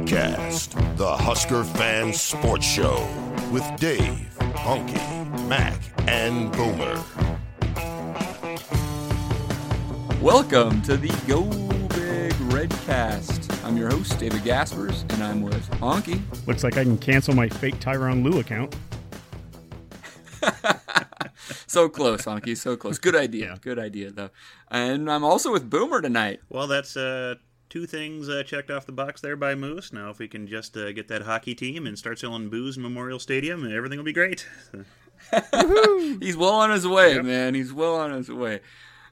Big Redcast, the Husker Fan Sports Show with Dave, Honke, Mac, and Boomer. Welcome to the Go Big Redcast. I'm your host, David Gaspers, and I'm with Honke. Looks like I can cancel my fake Tyronn Lue account. so close, Honke, so close. Good idea. Good idea, though. And I'm also with Boomer tonight. Well, that's uh, two things uh, checked off the box there by Moos. Now, if we can just uh, get that hockey team and start selling booze in Memorial Stadium, everything will be great. He's well on his way, yep. man. He's well on his way.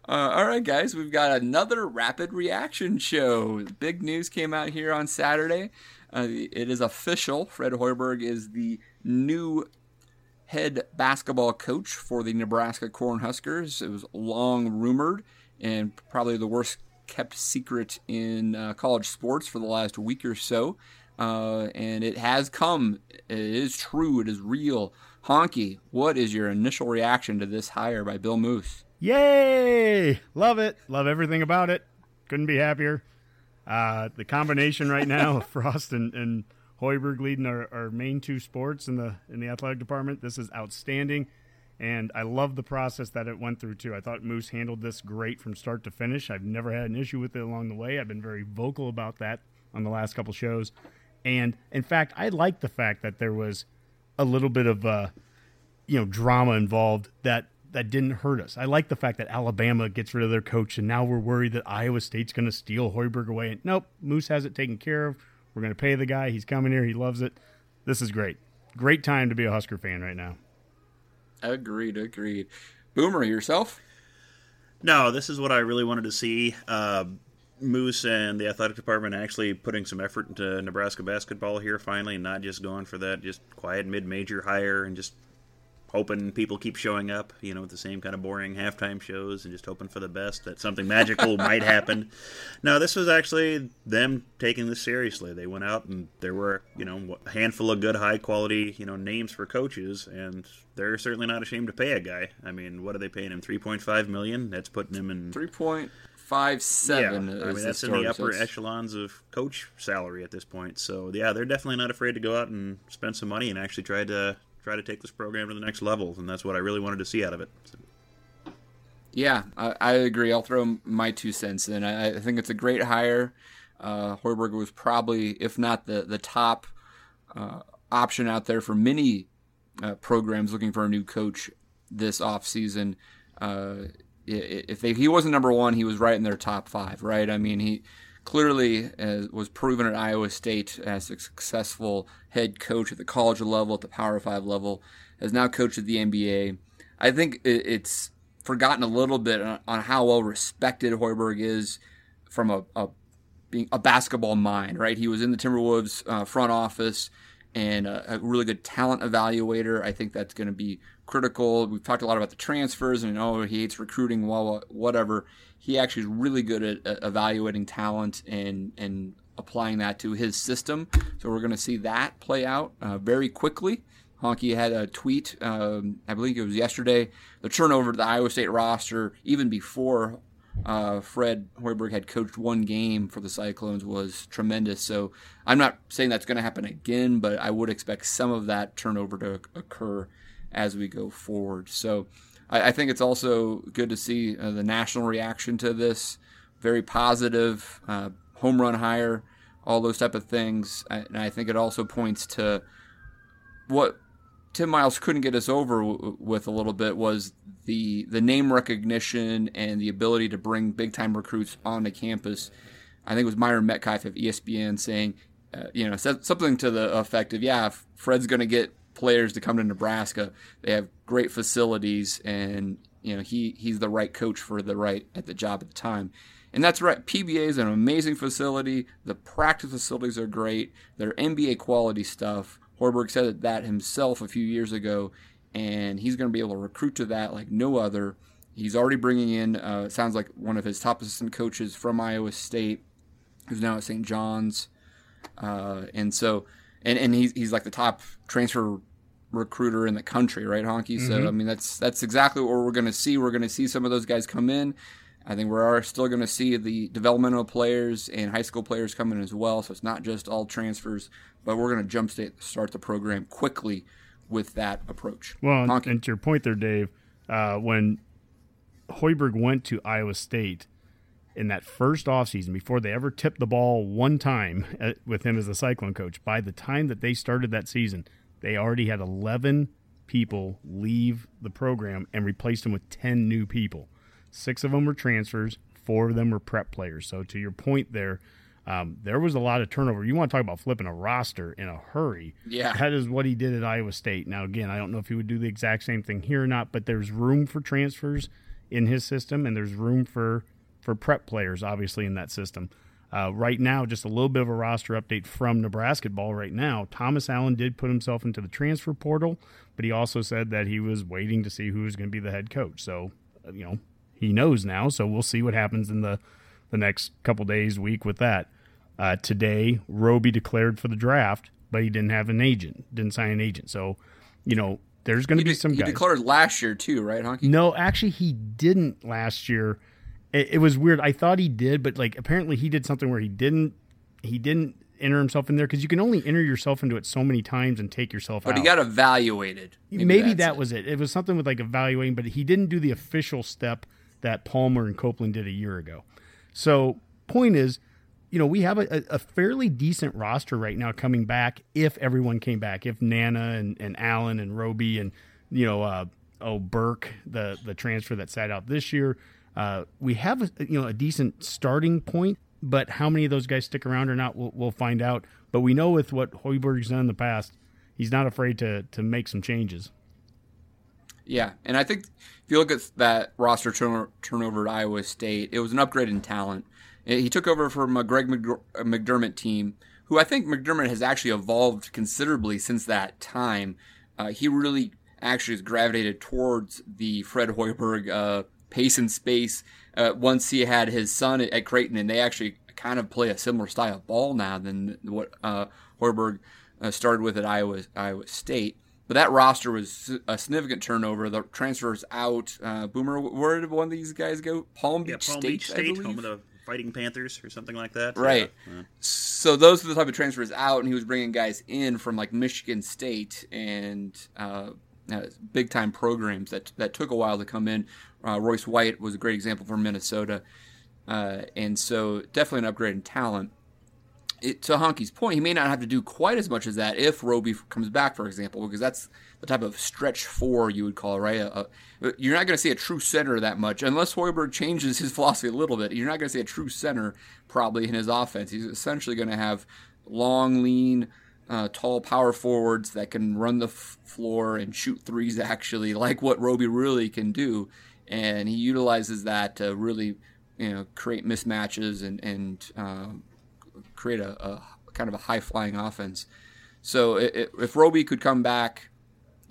Uh, all right, guys, we've got another rapid reaction show. Big news came out here on Saturday. Uh, it is official. Fred Hoiberg is the new head basketball coach for the Nebraska Cornhuskers. It was long rumored and probably the worst kept secret in uh, college sports for the last week or so. Uh, and it has come. It is true. It is real. Honke, what is your initial reaction to this hire by Bill Moos? Yay! Love it. Love everything about it. Couldn't be happier. Uh, the combination right now of Frost and, and Hoiberg leading our, our main two sports in the in the athletic department. This is outstanding, and I love the process that it went through too. I thought Moos handled this great from start to finish. I've never had an issue with it along the way. I've been very vocal about that on the last couple shows, and in fact, I like the fact that there was a little bit of uh, you know drama involved that that didn't hurt us. I like the fact that Alabama gets rid of their coach, and now we're worried that Iowa State's going to steal Hoiberg away. And nope, Moos has it taken care of. We're going to pay the guy. He's coming here. He loves it. This is great. Great time to be a Husker fan right now. Agreed. Agreed. Boomer, yourself? No, this is what I really wanted to see. Uh, Moos and the athletic department actually putting some effort into Nebraska basketball here finally, and not just going for that just quiet mid-major hire and just hoping people keep showing up, you know, with the same kind of boring halftime shows and just hoping for the best that something magical might happen. No, this was actually them taking this seriously. They went out and there were, you know, a handful of good, high quality, you know, names for coaches, and they're certainly not ashamed to pay a guy. I mean, what are they paying him? Three point five million. That's putting him in three point five seven. Yeah, I mean that's in the upper echelons of coach salary at this point. So yeah, they're definitely not afraid to go out and spend some money and actually try to try to take this program to the next level, and that's what I really wanted to see out of it. So. Yeah, I, I, agree. I'll throw my two cents in. I, I think it's a great hire. Uh, Hoiberg was probably, if not the the top uh, option out there for many uh, programs looking for a new coach this offseason. Uh, if they, he wasn't number one, he was right in their top five. Right? I mean, he clearly uh, was proven at Iowa State as a successful head coach at the college level, at the Power Five level, has now coached at the NBA. I think it's forgotten a little bit on, how well respected Hoiberg is from a, a, being a basketball mind. Right, he was in the Timberwolves uh, front office and a, a, really good talent evaluator. I think that's going to be critical. We've talked a lot about the transfers and oh he hates recruiting, well whatever he actually is really good at, at evaluating talent and and applying that to his system. So we're going to see that play out uh, very quickly. Honke had a tweet, um, I believe it was yesterday. The turnover to the Iowa State roster, even before uh, Fred Hoiberg had coached one game for the Cyclones, was tremendous. So I'm not saying that's going to happen again, but I would expect some of that turnover to occur as we go forward. So I, I think it's also good to see uh, the national reaction to this. Very positive, uh, home run hire, all those type of things. And I think it also points to what Tim Miles couldn't get us over with a little bit was the the name recognition and the ability to bring big time recruits onto campus. I think it was Myron Medcalf of ESPN saying, uh, you know, something to the effect of, yeah, Fred's going to get players to come to Nebraska. They have great facilities, and you know he he's the right coach for the right at the job at the time. And that's right. PBA is an amazing facility. The practice facilities are great. They're NBA quality stuff. Hoiberg said that himself a few years ago, and he's going to be able to recruit to that like no other. He's already bringing in, uh, sounds like one of his top assistant coaches from Iowa State, who's now at St. John's. Uh, and so, and, and he's, he's like the top transfer recruiter in the country, right, Honke? Mm-hmm. So, I mean, that's, that's exactly what we're going to see. We're going to see some of those guys come in. I think we are still going to see the developmental players and high school players coming in as well. So it's not just all transfers, but we're going to jump start the program quickly with that approach. Well, Honke. and to your point there, Dave, uh, when Hoiberg went to Iowa State in that first offseason, before they ever tipped the ball one time at, with him as a Cyclone coach, by the time that they started that season, they already had 11 people leave the program and replaced them with 10 new people. Six of them were transfers, four of them were prep players. So, to your point there, um, there was a lot of turnover. You want to talk about flipping a roster in a hurry? Yeah, that is what he did at Iowa State. Now, again, I don't know if he would do the exact same thing here or not, but there's room for transfers in his system, and there's room for for prep players, obviously, in that system. Uh, right now, just a little bit of a roster update from Nebraska ball right now. Thomas Allen did put himself into the transfer portal, but he also said that he was waiting to see who was going to be the head coach. So, you know, he knows now. So we'll see what happens in the the next couple days, week with that. Uh, today, Roby declared for the draft, but he didn't have an agent, didn't sign an agent. So, you know, there's going to be some. He guys. declared last year too, right, Honke? No, actually, he didn't last year. It, it, was weird. I thought he did, but like apparently he did something where he didn't. He didn't enter himself in there because you can only enter yourself into it so many times and take yourself but out. But he got evaluated. Maybe, Maybe that it. was it. It was something with like evaluating, but he didn't do the official step that Palmer and Copeland did a year ago. So, point is, you know, we have a, a, fairly decent roster right now coming back if everyone came back. If Nana and, and Allen and Roby and, you know, uh, oh, Burke, the, the transfer that sat out this year, uh, we have, a, you know, a decent starting point. But how many of those guys stick around or not, we'll, we'll find out. But we know with what Hoiberg's done in the past, he's not afraid to, to make some changes. Yeah, and I think if you look at that roster turn- turnover at Iowa State, it was an upgrade in talent. He took over from a Greg McDermott team, who I think McDermott has actually evolved considerably since that time. Uh, he really actually has gravitated towards the Fred Hoiberg uh, pace and space uh, once he had his son at, at, Creighton, and they actually kind of play a similar style of ball now than what uh, Hoiberg uh, started with at Iowa Iowa State. But that roster was a significant turnover. The transfers out. Uh, Boomer, where did one of these guys go? Palm Beach yeah, Palm State, Beach State, home of the Fighting Panthers or something like that. Right. Yeah. So those are the type of transfers out, and he was bringing guys in from like Michigan State and uh, uh, big time programs that that took a while to come in. Uh, Royce White was a great example for Minnesota, uh, and so definitely an upgrade in talent it, to Honke's point, he may not have to do quite as much as that if Roby comes back, for example, because that's the type of stretch four you would call right? A, a, you're not going to see a true center that much unless Hoiberg changes his philosophy a little bit. You're not going to see a true center probably in his offense. He's essentially going to have long, lean, uh, tall power forwards that can run the f- floor and shoot threes, actually, like what Roby really can do. And he utilizes that to really, you know, create mismatches and and uh, create a, a kind of a high flying offense. So it, if Roby could come back,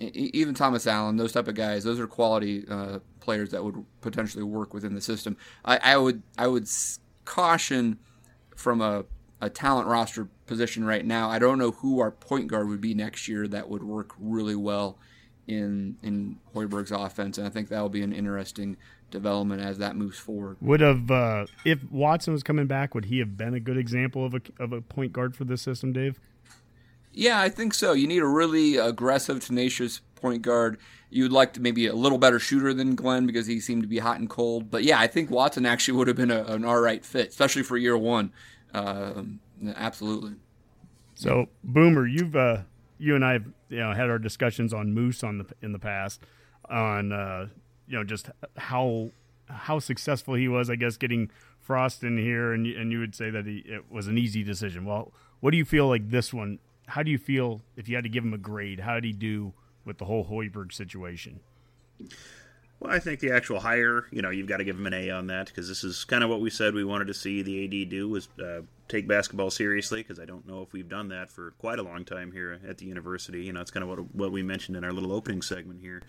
even Thomas Allen, those type of guys, those are quality uh, players that would potentially work within the system. I, I would I would caution from a, a talent roster position right now. I don't know who our point guard would be next year that would work really well in in Hoiberg's offense, and I think that will be an interesting development as that moves forward. Would have uh, if Watson was coming back, would he have been a good example of a of a point guard for this system, Dave? Yeah, I think so. You need a really aggressive, tenacious point guard. You'd like to maybe a little better shooter than Glynn because he seemed to be hot and cold. But yeah, I think Watson actually would have been a, an all right fit, especially for year one. Um, absolutely. So, Boomer, you've uh, you and I have you know had our discussions on Moos on the in the past on uh, you know just how how successful he was. I guess getting Frost in here, and and you would say that he, it was an easy decision. Well, what do you feel like this one? How do you feel if you had to give him a grade? How did he do with the whole Hoiberg situation? Well, I think the actual hire, you know, you've got to give him an A on that because this is kind of what we said we wanted to see the AD do was uh, take basketball seriously because I don't know if we've done that for quite a long time here at the university. You know, it's kind of what what we mentioned in our little opening segment here.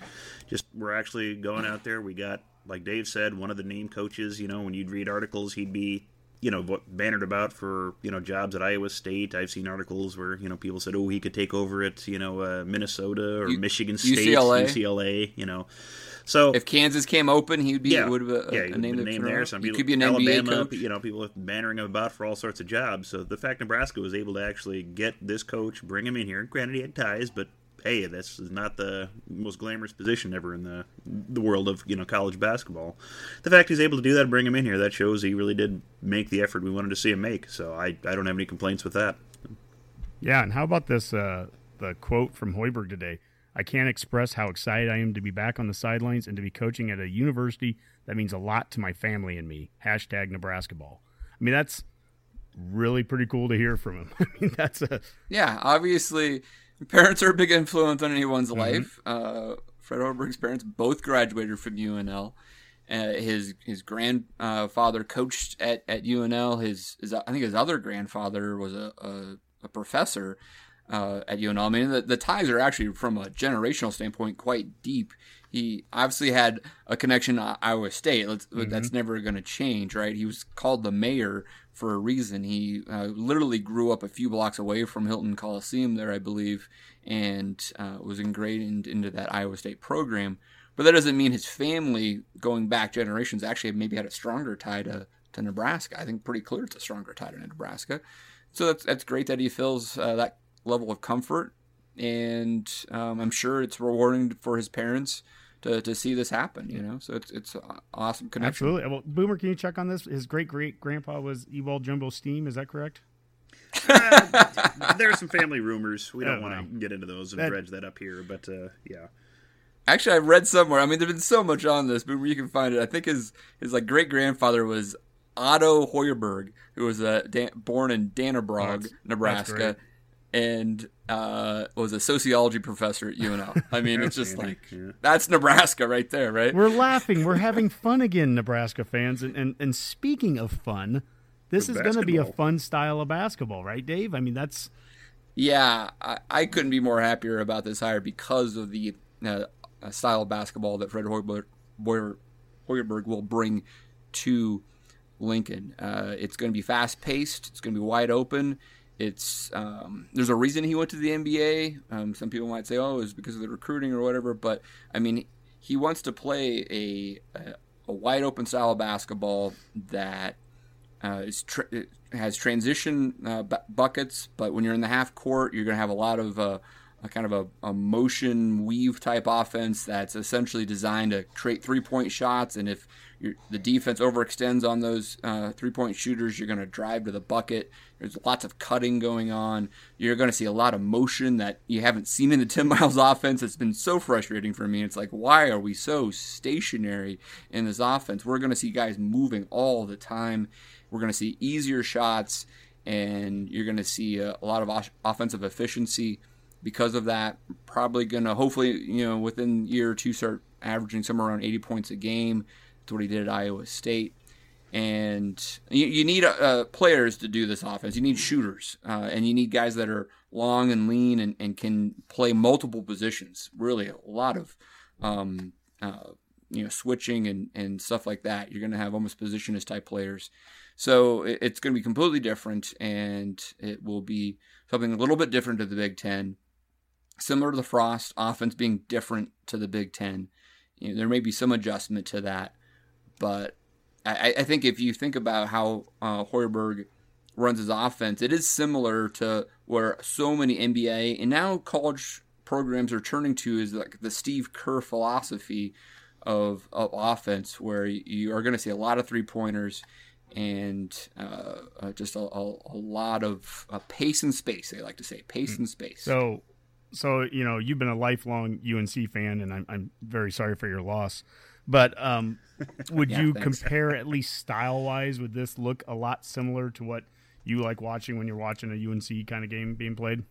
Just we're actually going out there. We got, like Dave said, one of the name coaches. You know, when you'd read articles, he'd be you know bannered about for you know jobs at Iowa State. I've seen articles where you know people said, "Oh, he could take over at you know uh, Minnesota or U- Michigan State, UCLA. UCLA." You know, so if Kansas came open, he'd be yeah, would have a, yeah, a name, name there. Some people, could be an Alabama, NBA coach. You know, people bannering him about for all sorts of jobs. So the fact Nebraska was able to actually get this coach, bring him in here. Granted, he had ties, but hey, this is not the most glamorous position ever in the the world of you know college basketball. The fact he's able to do that, and bring him in here, that shows he really did make the effort we wanted to see him make. So I I don't have any complaints with that. Yeah, and how about this? Uh, the quote from Hoiberg today. I can't express how excited I am to be back on the sidelines and to be coaching at a university that means a lot to my family and me. Hashtag Nebraska ball. I mean, that's really pretty cool to hear from him. I mean, that's a yeah. Obviously, parents are a big influence on anyone's mm-hmm. life. Uh, Fred Hoiberg's parents both graduated from UNL. Uh, his his grandfather coached at, at UNL. His, his I think his other grandfather was a, a, a professor uh, at UNL. I mean, the, the ties are actually, from a generational standpoint, quite deep. He obviously had a connection to Iowa State. Mm-hmm. That's never going to change, right? He was called the mayor for a reason. He uh, literally grew up a few blocks away from Hilton Coliseum there, I believe, and uh, was ingrained into that Iowa State program. But that doesn't mean his family, going back generations, actually maybe had a stronger tie to, to Nebraska. I think pretty clear it's a stronger tie to Nebraska. So that's that's great that he fills uh, that level of comfort, and um, I'm sure it's rewarding for his parents to, to see this happen. You know, so it's it's awesome connection. Absolutely. Well, Boomer, can you check on this? His great great grandpa was Ewald Jumbo Stiehm. Is that correct? uh, there are some family rumors. We don't oh, want to get into those and that, dredge that up here, but uh, yeah. Actually, I read somewhere. I mean, there's been so much on this, but you can find it. I think his his like great grandfather was Otto Hoiberg, who was uh, Dan- born in Dannebrog, oh, Nebraska, and uh, was a sociology professor at UNL. I mean, it's just like that's Nebraska right there, right? We're laughing. We're having fun again, Nebraska fans. And and, and speaking of fun, this With is going to be a fun style of basketball, right, Dave? I mean, that's yeah. I, I couldn't be more happier about this hire because of the uh, style of basketball that Fred Hoiberg, Hoiberg will bring to Lincoln. Uh, it's going to be fast paced. It's going to be wide open it's um, there's a reason he went to the NBA. Um, some people might say, "Oh, it's because of the recruiting or whatever." But I mean, he wants to play a a, a wide open style of basketball that uh, is tra- has transition uh, b- buckets. But when you're in the half court, you're going to have a lot of uh, a kind of a, a, motion weave type offense that's essentially designed to create three point shots. And if the defense overextends on those uh, three point shooters. You're going to drive to the bucket. There's lots of cutting going on. You're going to see a lot of motion that you haven't seen in the Tim Miles offense. It's been so frustrating for me. It's like, why are we so stationary in this offense? We're going to see guys moving all the time. We're going to see easier shots, and you're going to see a, a lot of offensive efficiency because of that. Probably going to, hopefully, you know, within year or two, start averaging somewhere around 80 points a game. That's what he did at Iowa State. And you, you need uh, players to do this offense. You need shooters, uh, and you need guys that are long and lean and, and can play multiple positions. Really, a lot of um, uh, you know switching and, and stuff like that. You're going to have almost positionist type players. So it, it's going to be completely different, and it will be something a little bit different to the Big Ten, similar to the Frost offense being different to the Big Ten. You know, there may be some adjustment to that, but I, I think if you think about how uh, Hoiberg runs his offense, it is similar to where so many NBA and now college programs are turning to is like the Steve Kerr philosophy of, of offense, where you are going to see a lot of three pointers and uh, uh, just a, a, a, lot of uh, pace and space. They like to say pace and space. So, so you know, you've been a lifelong UNC fan, and I'm, I'm very sorry for your loss. But um, would yeah, you thanks. compare at least style wise? Would this look a lot similar to what you like watching when you're watching a UNC kind of game being played?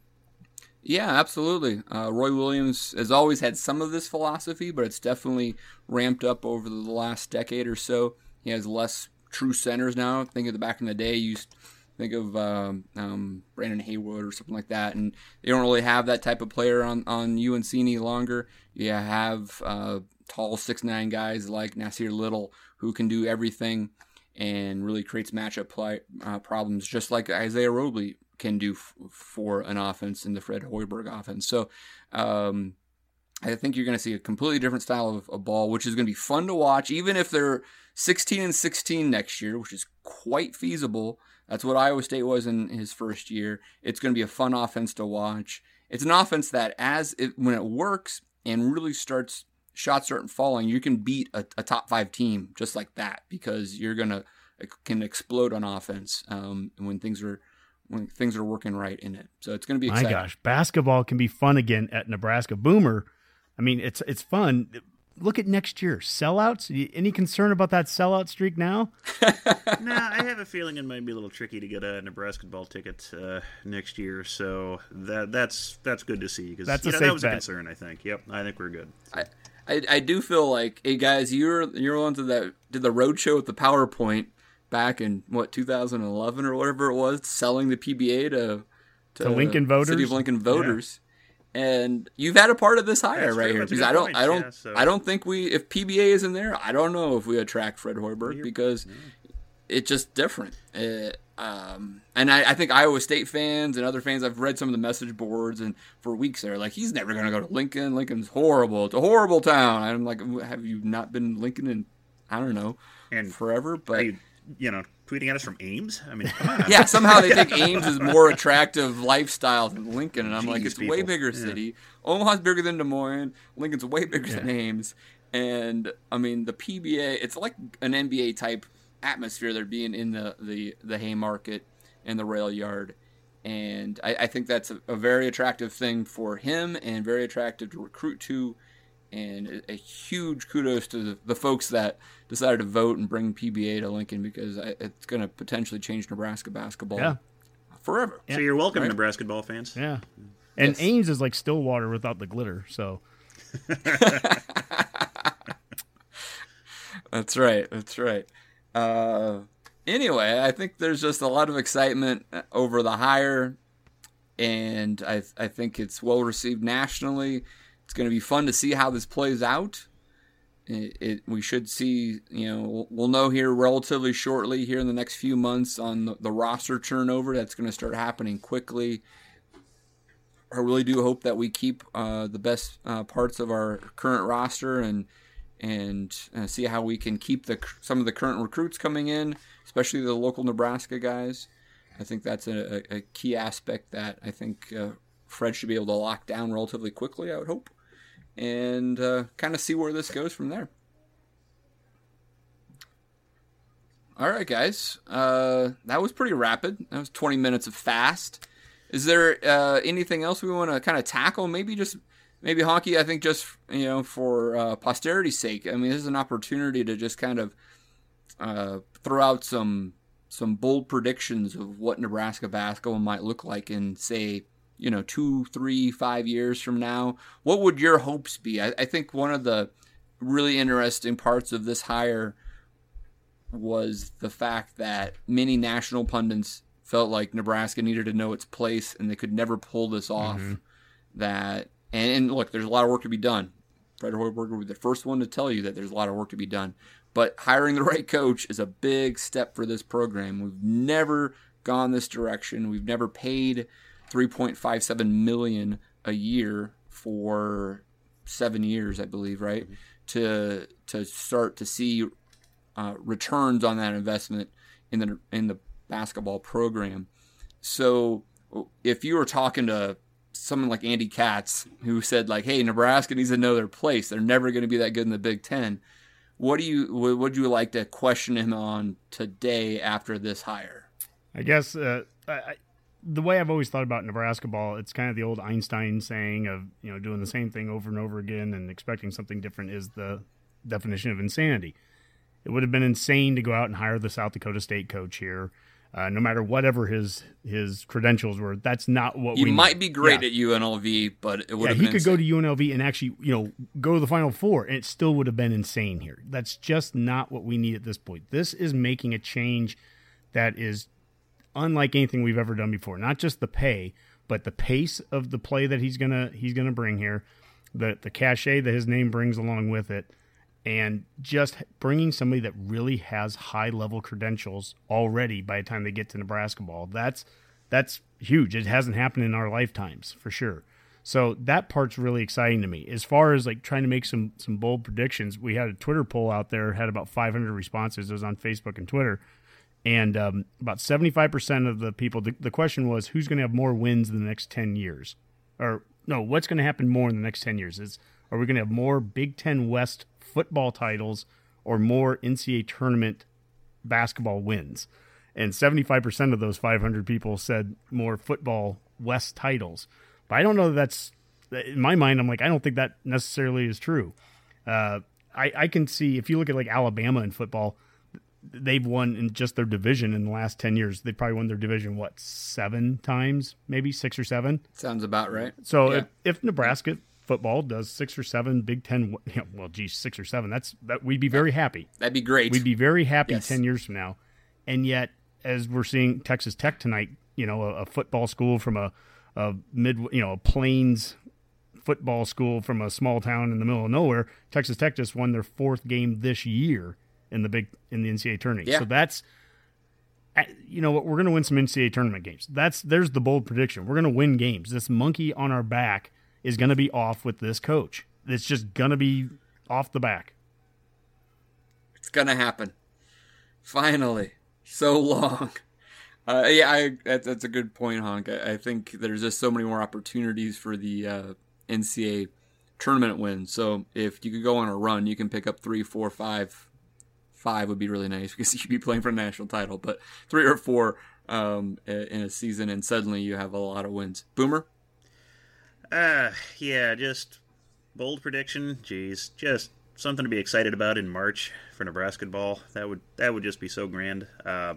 Yeah, absolutely. Uh, Roy Williams has always had some of this philosophy, but it's definitely ramped up over the last decade or so. He has less true centers now. Think of the back in the day, you used think of um, um, Brendan Haywood or something like that, and they don't really have that type of player on on UNC any longer. You have uh, tall six nine guys like Nassir Little who can do everything and really creates matchup play, uh, problems, just like Isaiah Roby can do f- for an offense in the Fred Hoiberg offense. So. Um, I think you're going to see a completely different style of, of ball, which is going to be fun to watch, even if they're 16 and 16 next year, which is quite feasible. That's what Iowa State was in his first year. It's going to be a fun offense to watch. It's an offense that, as it, when it works and really starts shots start falling, you can beat a, a top five team just like that because you're gonna can explode on offense um, when things are when things are working right in it. So it's going to be exciting. My gosh, basketball can be fun again at Nebraska. Boomer, I mean, it's it's fun. Look at next year sellouts. Any concern about that sellout streak now? nah, I have a feeling it might be a little tricky to get a Nebraska ball ticket uh, next year. So that that's that's good to see because That's a you know, safe that was bet. a concern. I think. Yep, I think we're good. I, I, I do feel like, hey guys, you're you're the ones that did the road show with the PowerPoint back in what 2011 or whatever it was, selling the PBA to To Lincoln voters? City of Lincoln voters. And you've had a part of this hire That's right here because I don't, point, I don't, yeah, so- I don't think we if PBA isn't there, I don't know if we attract Fred Hoiberg because it's just different. Uh, um, and I, I think Iowa State fans and other fans, I've read some of the message boards, and for weeks they're like, he's never going to go to Lincoln. Lincoln's horrible. It's a horrible town. I'm like, have you not been Lincoln in, I don't know, And forever? But you, you know, tweeting at us from Ames? I mean, come on. yeah, somehow they think Ames is more attractive lifestyle than Lincoln, and I'm like, it's a way bigger Yeah. city. Omaha's bigger than Des Moines. Lincoln's way bigger than Ames, and I mean the PBA. It's like an NBA type atmosphere. they're being in the the the Haymarket and the rail yard. And I, I think that's a, a very attractive thing for him and very attractive to recruit to. And a, a huge kudos to the, the folks that decided to vote and bring PBA to Lincoln because I, it's going to potentially change Nebraska basketball Yeah. forever. So you're welcome, Right. Nebraska ball fans. Yeah. And Yes. Ames is like Stillwater without the glitter. So That's right. That's right. Uh, anyway, I think there's just a lot of excitement over the hire, and I I think it's well received nationally. It's going to be fun to see how this plays out. It, it, we should see, you know, we'll, we'll know here relatively shortly here in the next few months on the, the roster turnover. That's going to start happening quickly. I really do hope that we keep uh, the best uh, parts of our current roster and and uh, see how we can keep the some of the current recruits coming in, especially the local Nebraska guys. I think that's a, a, key aspect that I think uh, Fred should be able to lock down relatively quickly. I would hope, and uh, kind of see where this goes from there. All right, guys, uh, that was pretty rapid. That was 20 minutes of fast. Is there uh, anything else we want to kind of tackle? Maybe just maybe hockey. I think just you know for uh, posterity's sake. I mean, this is an opportunity to just kind of uh, throw out some some bold predictions of what Nebraska basketball might look like in say you know two, three, five years from now. What would your hopes be? I, I think one of the really interesting parts of this hire was the fact that many national pundits felt like Nebraska needed to know its place and they could never pull this off. Mm-hmm. That and, and look, there's a lot of work to be done. Fred Hoiberg will be the first one to tell you that there's a lot of work to be done. But hiring the right coach is a big step for this program. We've never gone this direction. We've never paid 3.57 million a year for seven years, I believe, right? To to start to see uh, returns on that investment in the in the basketball program. So if you were talking to someone like Andy Katz who said like, "Hey, Nebraska needs another place. They're never going to be that good in the Big 10." What do you what would you like to question him on today after this hire? I guess uh, I, I, the way I've always thought about Nebraska ball, it's kind of the old Einstein saying of you know doing the same thing over and over again and expecting something different is the definition of insanity. It would have been insane to go out and hire the South Dakota State coach here. Uh, no matter whatever his his credentials were, that's not what he we might need. be great Yeah. at UNLV, but it would Yeah, have he could go to UNLV and actually, you know, go to the Final Four, and it still would have been insane here. That's just not what we need at this point. This is making a change that is unlike anything we've ever done before. Not just the pay, but the pace of the play that he's gonna he's gonna bring here, the the cachet that his name brings along with it, and just bringing somebody that really has high level credentials already by the time they get to Nebraska ball. That's that's huge. It hasn't happened in our lifetimes for sure. So that part's really exciting to me. As far as like trying to make some some bold predictions, we had a Twitter poll out there had about 500 responses. It was on Facebook and Twitter, and um, about 75 percent of the people. The, the question was, who's going to have more wins in the next 10 years, or no, what's going to happen more in the next 10 years? Is are we going to have more Big Ten West football titles or more NCAA tournament basketball wins? And 75% of those 500 people said more football West titles. But I don't know that that's, in my mind, I'm like, I don't think that necessarily is true. Uh, I, I can see, if you look at like Alabama in football, they've won in just their division in the last 10 years. They've probably won their division, what, seven times, maybe six or seven? Sounds about right. So Yeah. if, if Nebraska football does six or seven Big Ten, well, geez, six or seven, that's that we'd be very happy. That'd be great. We'd be very happy Yes. 10 years from now. And yet, as we're seeing Texas Tech tonight, you know, a, a football school from a, a mid, you know, a plains football school from a small town in the middle of nowhere, Texas Tech just won their fourth game this year in the big in the NCAA tournament. Yeah. So that's uh, you know what we're going to win some NCAA tournament games. That's there's the bold prediction. We're going to win games. This monkey on our back is going to be off with this coach. It's just going to be off the back. It's gonna happen. Finally, so long. Uh, yeah, I, that's, that's a good point, Honk. I, I think there's just so many more opportunities for the uh, NCAA tournament wins. So if you could go on a run, you can pick up three, four, five. Five would be really nice because you'd be playing for a national title. But three or four um, in a season, and suddenly you have a lot of wins. Boomer, Uh, yeah, just bold prediction. Jeez, just something to be excited about in March for Nebraska ball. That would that would just be so grand. Uh,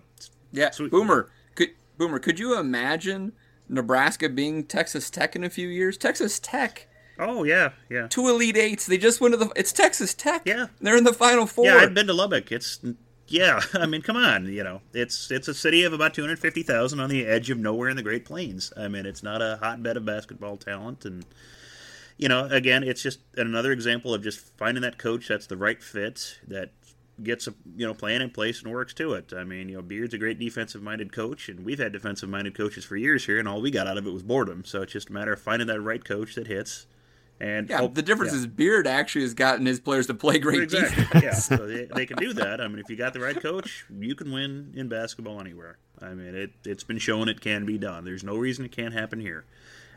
yeah, Sweet. Boomer. Could Boomer? Could you imagine Nebraska being Texas Tech in a few years? Texas Tech. Oh yeah, yeah, two Elite Eights. They just went to the. It's Texas Tech. Yeah. they're in the Final Four. yeah. I've been to Lubbock. It's yeah. I mean, come on. You know, it's it's a city of about two hundred fifty thousand on the edge of nowhere in the Great Plains. I mean, it's not a hotbed of basketball talent and. You know, again, it's just another example of just finding that coach that's the right fit, that gets a you know plan in place and works to it. I mean, you know, Beard's a great defensive minded coach, and we've had defensive minded coaches for years here, and all we got out of it was boredom. So it's just a matter of finding that right coach that hits. And yeah. hope- the difference yeah. is Beard actually has gotten his players to play great exactly defense. yeah. So they, they can do that. I mean, if you got the right coach, you can win in basketball anywhere. I mean, it it's been shown it can be done. There's no reason it can't happen here,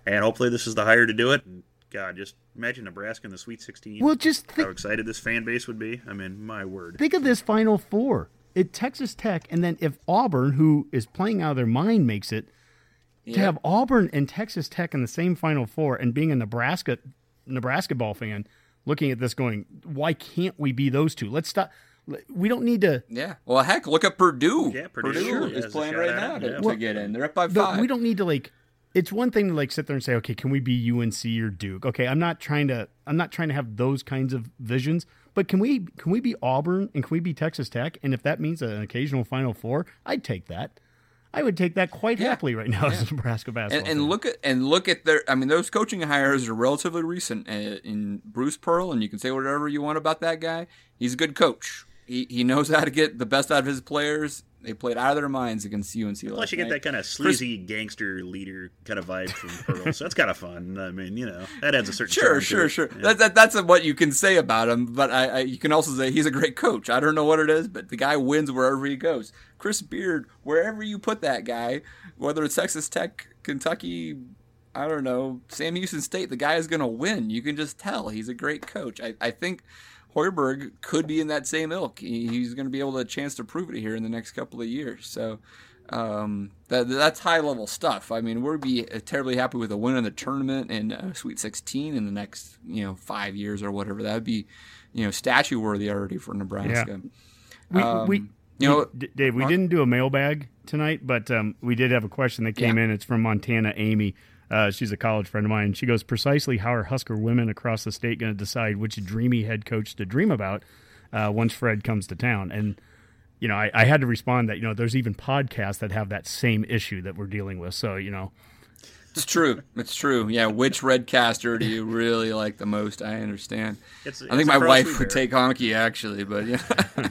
and hopefully this is the hire to do it. And God, just imagine Nebraska in the Sweet 16. Well, just how excited this fan base would be. I mean, my word. think of this Final Four. It Texas Tech, and then if Auburn, who is playing out of their mind, makes it, to have Auburn and Texas Tech in the same Final Four, and being a Nebraska Nebraska ball fan, looking at this, going, why can't we be those two? Let's stop. We don't need to. Yeah. Well, heck, look at Purdue. Yeah, Purdue, sure, is playing right at now it, to, yeah. to get in. They're up by But five. we don't need to like. It's one thing to like sit there and say, okay, can we be UNC or Duke? Okay, I'm not trying to. I'm not trying to have those kinds of visions. But can we? Can we be Auburn and can we be Texas Tech? And if that means an occasional Final Four, I'd take that. I would take that quite Yeah. happily right now as a Nebraska basketball. and, and look at and look at their. I mean, those coaching hires are relatively recent. Uh, in Bruce Pearl, and you can say whatever you want about that guy. He's a good coach. He he knows how to get the best out of his players. They played out of their minds against UNC. Plus, you get night. that kind of sleazy gangster leader kind of vibe from Pearl, so that's kind of fun. I mean, you know, that adds a certain Sure, sure, sure. Yeah. That, that, that's what you can say about him, but I, I, you can also say he's a great coach. I don't know what it is, but the guy wins wherever he goes. Chris Beard, wherever you put that guy, whether it's Texas Tech, Kentucky, I don't know, Sam Houston State, the guy is going to win. You can just tell he's a great coach. I, I think Hoiberg could be in that same ilk. He's going to be able to a chance to prove it here in the next couple of years. So um, that, that's high level stuff. I mean, we'd be terribly happy with a win in the tournament and uh, Sweet 16 in the next you know five years or whatever. That would be you know statue worthy already for Nebraska. we, Um, we You know, D- Dave, we didn't do a mailbag tonight, but um, we did have a question that came Yeah. in. It's from Montana Amy. Uh, she's a college friend of mine. She goes, precisely how are Husker women across the state going to decide which dreamy head coach to dream about uh, once Fred comes to town? And, you know, I, I had to respond that, you know, there's even podcasts that have that same issue that we're dealing with. So, you know, It's true. It's true. Yeah. Which redcaster do you really like the most? I understand. It's- I think my wife we would take Honke actually, but yeah.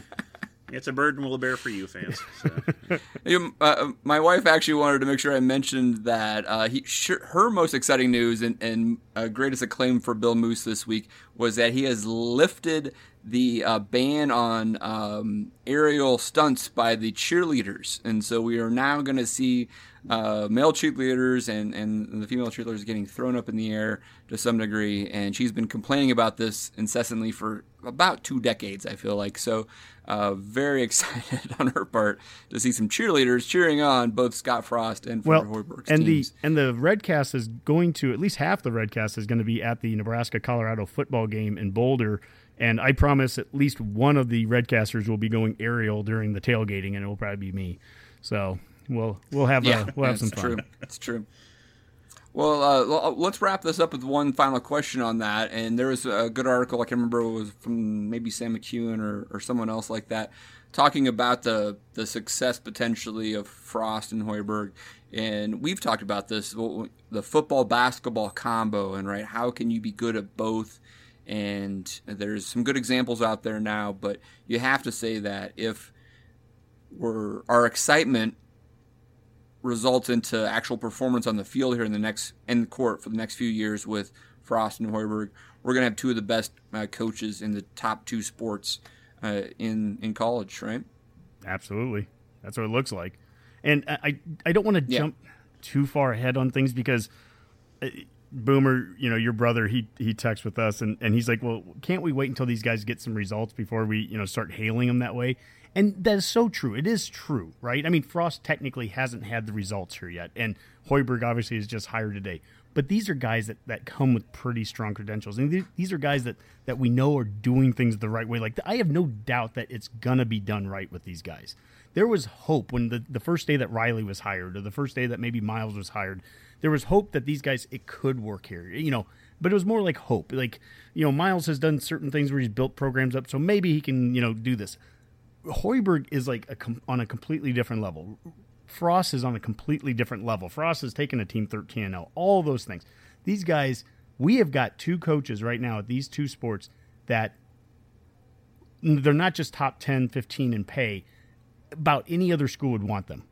It's a burden we'll bear for you fans. So. You- uh, my wife actually wanted to make sure I mentioned that uh, he, her most exciting news and, and uh, greatest acclaim for Bill Moos this week was that he has lifted the uh, ban on um, aerial stunts by the cheerleaders, and so we are now going to see uh, male cheerleaders and, and the female cheerleaders getting thrown up in the air to some degree. And she's been complaining about this incessantly for about two decades, I feel like. So, uh, very excited on her part to see some cheerleaders cheering on both Scott Frost and well, Hoiberg's and teams. the and the Redcast is going to at least half the Redcast is going to be at the Nebraska Colorado football game in Boulder, and I promise at least one of the Redcasters will be going aerial during the tailgating, and it will probably be me. So we'll we'll have yeah, uh, we'll have some fun. true. It's true. Well, uh, let's wrap this up with one final question on that. And there was a good article I can remember it was from maybe Sam McKewon or, or someone else like that, talking about the the success potentially of Frost and Hoiberg. And we've talked about this the football basketball combo and right how can you be good at both. And there's some good examples out there now, but you have to say that if we're our excitement results into actual performance on the field here in the next in the court for the next few years with Frost and Hoiberg. We're gonna have two of the best uh, coaches in the top two sports uh, in in college, right? Absolutely, that's what it looks like. And I I, I don't want to Yeah. jump too far ahead on things because. uh, Boomer, you know, your brother, he he texts with us and, and he's like, Well, can't we wait until these guys get some results before we, you know, start hailing them that way? And that is so true. It is true, right? I mean, Frost technically hasn't had the results here yet, and Hoiberg obviously is just hired today. But these are guys that, that come with pretty strong credentials, and these, these are guys that that we know are doing things the right way. Like I have no doubt that it's gonna be done right with these guys. There was hope when the the first day that Riley was hired, or the first day that maybe Miles was hired. There was hope that these guys it could work here, you know. But it was more like hope. Like you know, Miles has done certain things where he's built programs up, so maybe he can you know do this. Hoiberg is like a com- on a completely different level. Frost is on a completely different level. Frost has taken a team 13 0. All those things. These guys, we have got two coaches right now at these two sports that they're not just top 10, 15 in pay. About any other school would want them.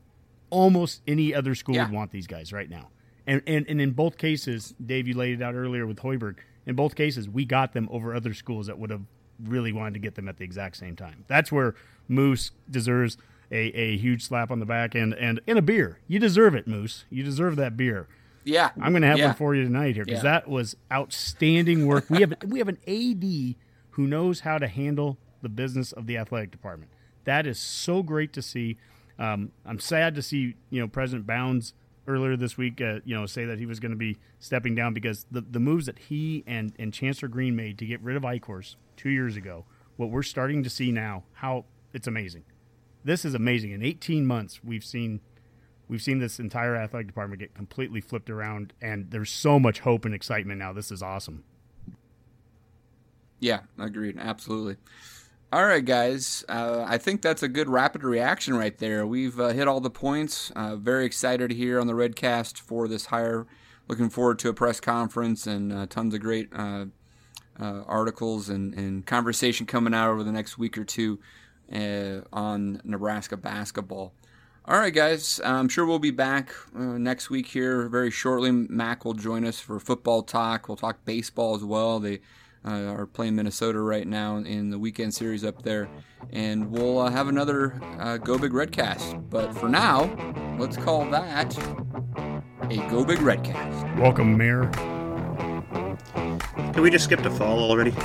Almost any other school Yeah. would want these guys right now. And, and and in both cases, Dave, you laid it out earlier with Hoiberg. In both cases, we got them over other schools that would have really wanted to get them at the exact same time. That's where Moos deserves a, a huge slap on the back and, and, and a beer. You deserve it, Moos. You deserve that beer. Yeah, I'm going to have yeah. one for you tonight here because Yeah. that was outstanding work. We have we have an AD who knows how to handle the business of the athletic department. That is so great to see. Um, I'm sad to see you know President Bounds earlier this week uh, you know say that he was going to be stepping down because the the moves that he and and Chancellor Green made to get rid of Eichorst two years ago, what we're starting to see now, how it's amazing. This is amazing. In 18 months, we've seen we've seen this entire athletic department get completely flipped around, and there's so much hope and excitement now. This is awesome. Yeah, I agreed. Absolutely. All right, guys. Uh, I think that's a good rapid reaction right there. We've uh, hit all the points. Uh, very excited here on the Redcast for this hire. Looking forward to a press conference and uh, tons of great uh, uh, articles and, and conversation coming out over the next week or two uh, on Nebraska basketball. All right, guys. I'm sure we'll be back uh, next week here very shortly. Mac will join us for football talk. We'll talk baseball as well. They uh, are playing Minnesota right now in the weekend series up there. And we'll uh, have another uh, Go Big Redcast. But for now, let's call that a Go Big Redcast. Welcome, Mayor. Can we just skip to fall already?